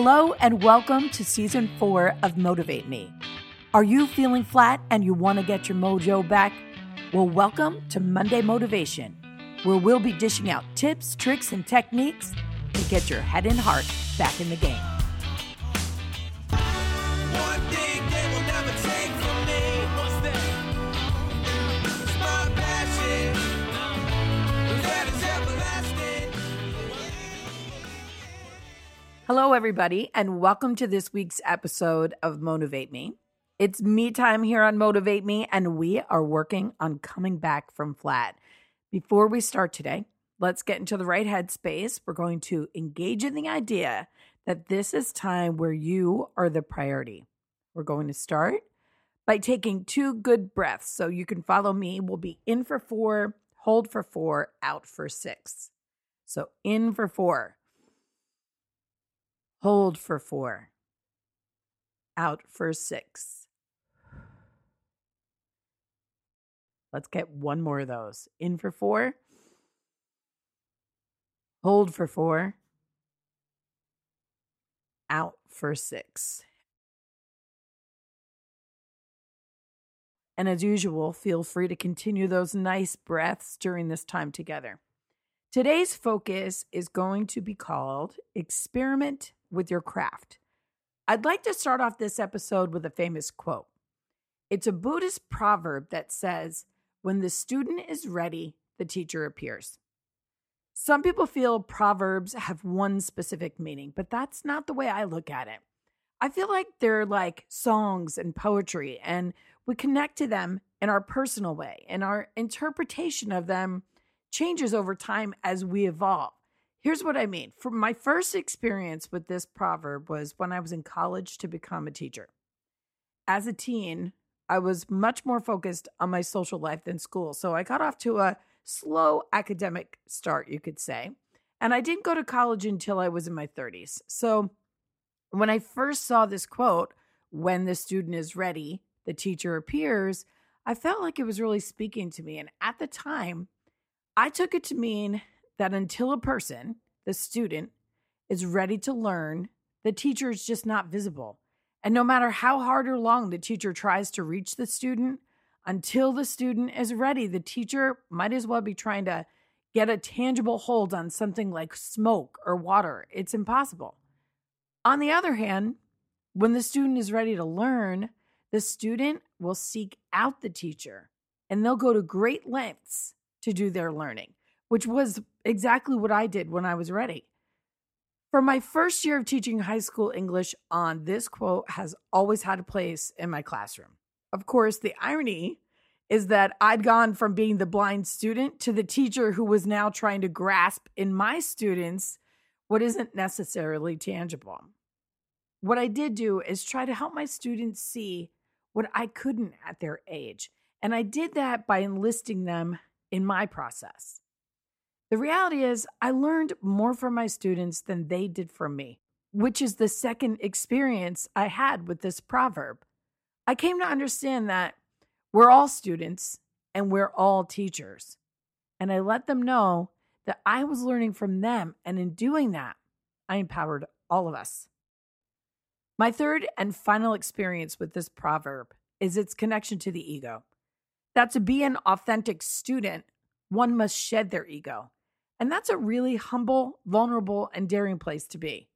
Hello and welcome to season four of Motivate Me. Are you feeling flat and you want to get your mojo back? Well, welcome to Monday Motivation, where we'll be dishing out tips, tricks, and techniques to get your head and heart back in the game. Hello, everybody, and welcome to this week's episode of Motivate Me. It's me time here on Motivate Me, and we are working on coming back from flat. Before we start today, let's get into the right headspace. We're going to engage in the idea that this is time where you are the priority. We're going to start by taking two good breaths. So you can follow me. We'll be in for four, hold for four, out for six. So in for four, hold for four, out for six. Let's get one more of those. In for four, hold for four, out for six. And as usual, feel free to continue those nice breaths during this time together. Today's focus is going to be called Experiment with Your Craft. I'd like to start off this episode with a famous quote. It's a Buddhist proverb that says, When the student is ready, the teacher appears. Some people feel proverbs have one specific meaning, but that's not the way I look at it. I feel like they're like songs and poetry, and we connect to them in our personal way, and our interpretation of them changes over time as we evolve. Here's what I mean. For my first experience with this proverb was when I was in college to become a teacher. As a teen, I was much more focused on my social life than school. So I got off to a slow academic start, you could say. And I didn't go to college until I was in my 30s. So when I first saw this quote, when the student is ready, the teacher appears, I felt like it was really speaking to me. And at the time, I took it to mean that until a person, the student, is ready to learn, the teacher is just not visible. And no matter how hard or long the teacher tries to reach the student, until the student is ready, the teacher might as well be trying to get a tangible hold on something like smoke or water. It's impossible. On the other hand, when the student is ready to learn, the student will seek out the teacher and they'll go to great lengths to do their learning, which was exactly what I did when I was ready. For my first year of teaching high school English on, this quote has always had a place in my classroom. Of course, the irony is that I'd gone from being the blind student to the teacher who was now trying to grasp in my students what isn't necessarily tangible. What I did do is try to help my students see what I couldn't at their age. And I did that by enlisting them in my process. The reality is, I learned more from my students than they did from me, which is the second experience I had with this proverb. I came to understand that we're all students and we're all teachers. And I let them know that I was learning from them. And in doing that, I empowered all of us. My third and final experience with this proverb is its connection to the ego. That to be an authentic student, one must shed their ego. And that's a really humble, vulnerable, and daring place to be.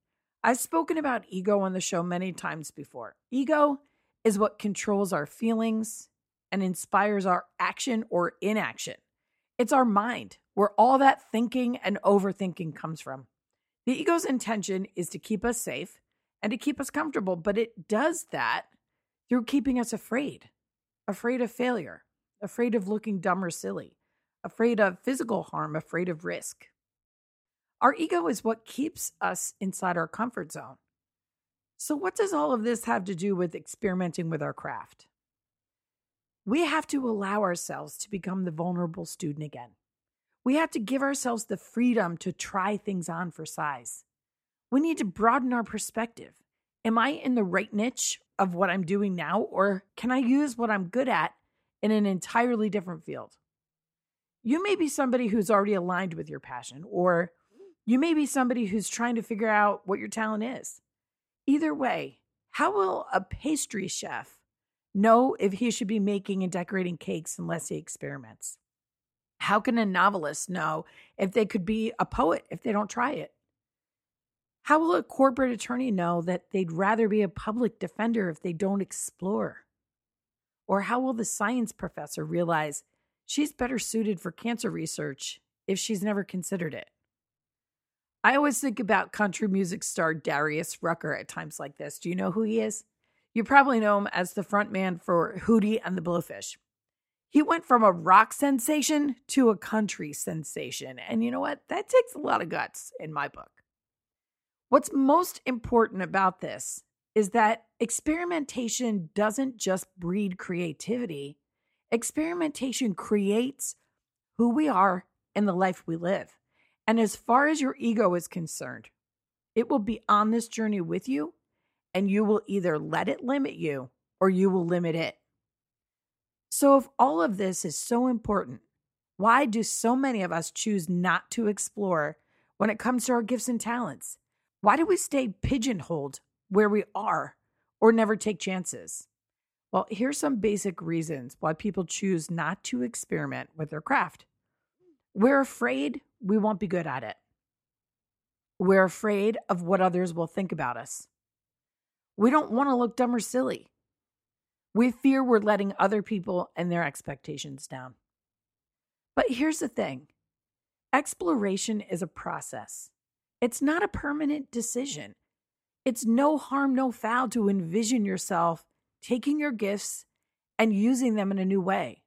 I've spoken about ego on the show many times before. Ego is what controls our feelings and inspires our action or inaction. It's our mind, where all that thinking and overthinking comes from. The ego's intention is to keep us safe and to keep us comfortable, but it does that through keeping us afraid afraid of failure, afraid of looking dumb or silly, afraid of physical harm, afraid of risk. Our ego is what keeps us inside our comfort zone. So, what does all of this have to do with experimenting with our craft? We have to allow ourselves to become the vulnerable student again. We have to give ourselves the freedom to try things on for size. We need to broaden our perspective. Am I in the right niche of what I'm doing now, or can I use what I'm good at in an entirely different field? You may be somebody who's already aligned with your passion, or you may be somebody who's trying to figure out what your talent is. Either way, how will a pastry chef know if he should be making and decorating cakes unless he experiments? How can a novelist know if they could be a poet if they don't try it? How will a corporate attorney know that they'd rather be a public defender if they don't explore? Or how will the science professor realize she's better suited for cancer research if she's never considered it? I always think about country music star Darius Rucker at times like this. Do you know who he is? You probably know him as the frontman for Hootie and the Blowfish. He went from a rock sensation to a country sensation. And you know what? That takes a lot of guts in my book. What's most important about this is that experimentation doesn't just breed creativity, experimentation creates who we are and the life we live. And as far as your ego is concerned, it will be on this journey with you, and you will either let it limit you or you will limit it. So, if all of this is so important, why do so many of us choose not to explore when it comes to our gifts and talents? Why do we stay pigeonholed where we are or never take chances? Well, here's some basic reasons why people choose not to experiment with their craft. We're afraid we won't be good at it. We're afraid of what others will think about us. We don't want to look dumb or silly. We fear we're letting other people and their expectations down. But here's the thing exploration is a process, it's not a permanent decision. It's no harm, no foul to envision yourself taking your gifts and using them in a new way.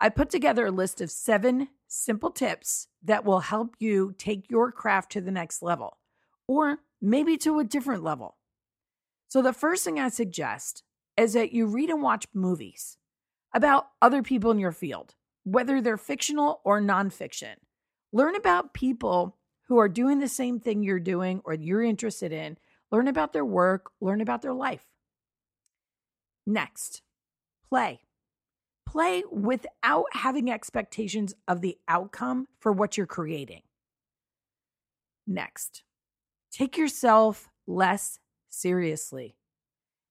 I put together a list of seven simple tips that will help you take your craft to the next level or maybe to a different level. So, the first thing I suggest is that you read and watch movies about other people in your field, whether they're fictional or nonfiction. Learn about people who are doing the same thing you're doing or you're interested in. Learn about their work, learn about their life. Next, play. Play without having expectations of the outcome for what you're creating. Next, take yourself less seriously.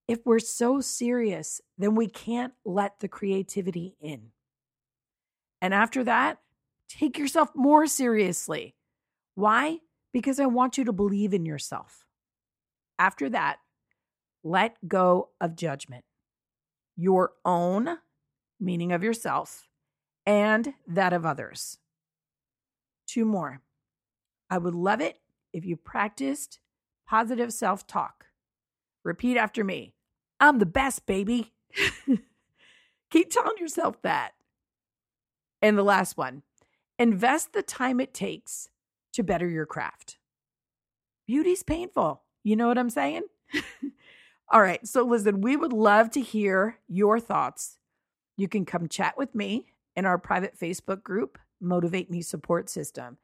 If we're so serious, then we can't let the creativity in. And after that, take yourself more seriously. Why? Because I want you to believe in yourself. After that, let go of judgment, your own meaning of yourself, and that of others. Two more. I would love it if you practiced positive self talk. Repeat after me I'm the best, baby. Keep telling yourself that. And the last one invest the time it takes to better your craft. Beauty's painful. You know what I'm saying? All right. So, listen, we would love to hear your thoughts. You can come chat with me in our private Facebook group, Motivate Me Support System.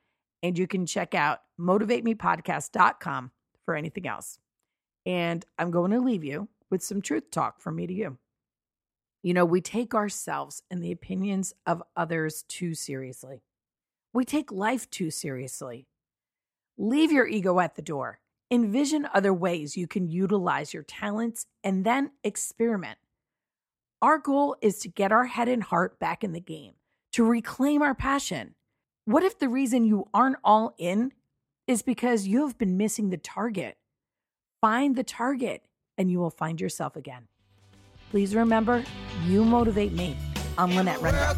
And you can check out motivatemepodcast.com for anything else. And I'm going to leave you with some truth talk from me to you. You know, we take ourselves and the opinions of others too seriously. We take life too seriously. Leave your ego at the door. Envision other ways you can utilize your talents and then experiment. Our goal is to get our head and heart back in the game, to reclaim our passion. What if the reason you aren't all in is because you have been missing the target? Find the target and you will find yourself again. Please remember, you motivate me. I'm Lynette Rendell.